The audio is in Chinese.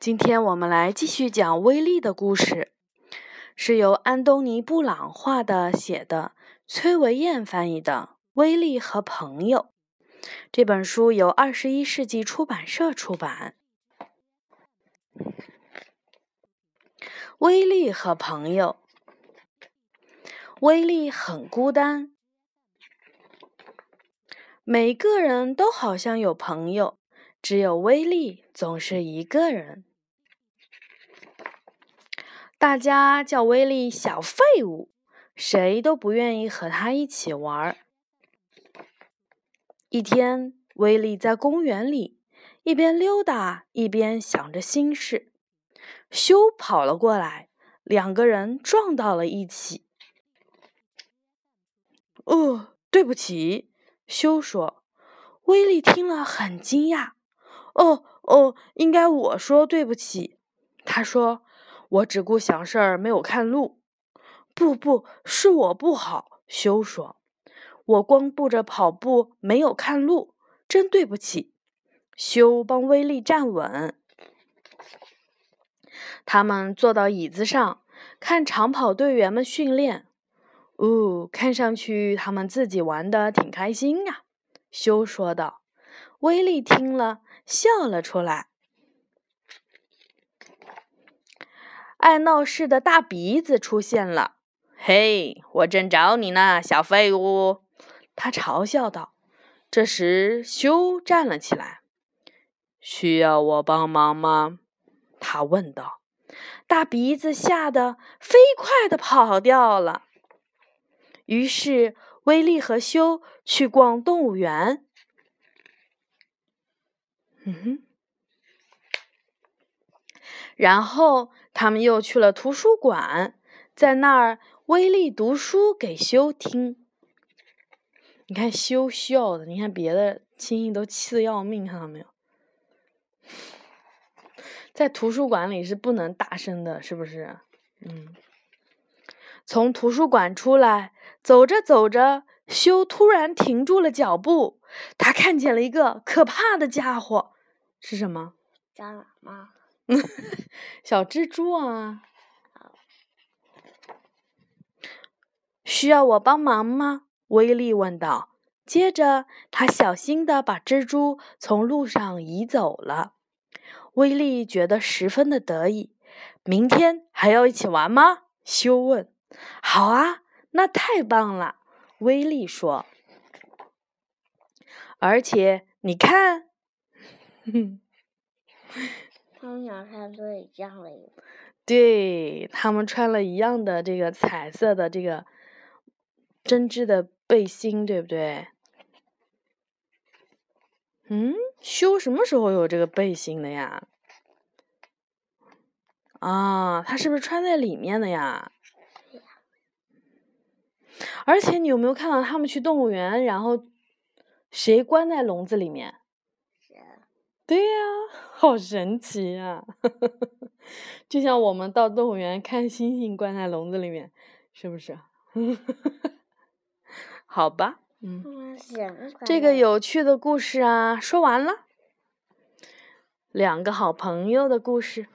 今天我们来继续讲威力的故事，是由安东尼·布朗画的、写的，崔维燕翻译的《威力和朋友》这本书由二十一世纪出版社出版。威力和朋友，威力很孤单，每个人都好像有朋友，只有威力总是一个人。大家叫威力小废物，谁都不愿意和他一起玩儿。一天，威力在公园里一边溜达一边想着心事，修跑了过来，两个人撞到了一起。哦，对不起，修说。威力听了很惊讶。哦哦，应该我说对不起，他说。我只顾想事儿，没有看路。不，不是我不好。修说：“我光顾着跑步，没有看路，真对不起。”修帮威力站稳。他们坐到椅子上，看长跑队员们训练。哦，看上去他们自己玩的挺开心呀。修说道。威力听了，笑了出来。爱闹事的大鼻子出现了。嘿，我正找你呢，小废物！他嘲笑道。这时，修站了起来。需要我帮忙吗？他问道。大鼻子吓得飞快地跑掉了。于是，威利和修去逛动物园。嗯哼。然后。他们又去了图书馆，在那儿，威力读书给修听。你看修笑的，你看别的亲戚都气得要命，看到没有？在图书馆里是不能大声的，是不是？嗯。从图书馆出来，走着走着，修突然停住了脚步。他看见了一个可怕的家伙，是什么？蟑螂吗？小蜘蛛啊，需要我帮忙吗？威力问道。接着，他小心地把蜘蛛从路上移走了。威力觉得十分的得意。明天还要一起玩吗？修问。好啊，那太棒了。威力说。而且，你看。他们俩穿的一样的衣服，对他们穿了一样的这个彩色的这个针织的背心，对不对？嗯，修什么时候有这个背心的呀？啊，他是不是穿在里面的呀？而且你有没有看到他们去动物园，然后谁关在笼子里面？对呀，好神奇呀！就像我们到动物园看猩猩关在笼子里面，是不是？好吧，嗯，这个有趣的故事啊，说完了。两个好朋友的故事。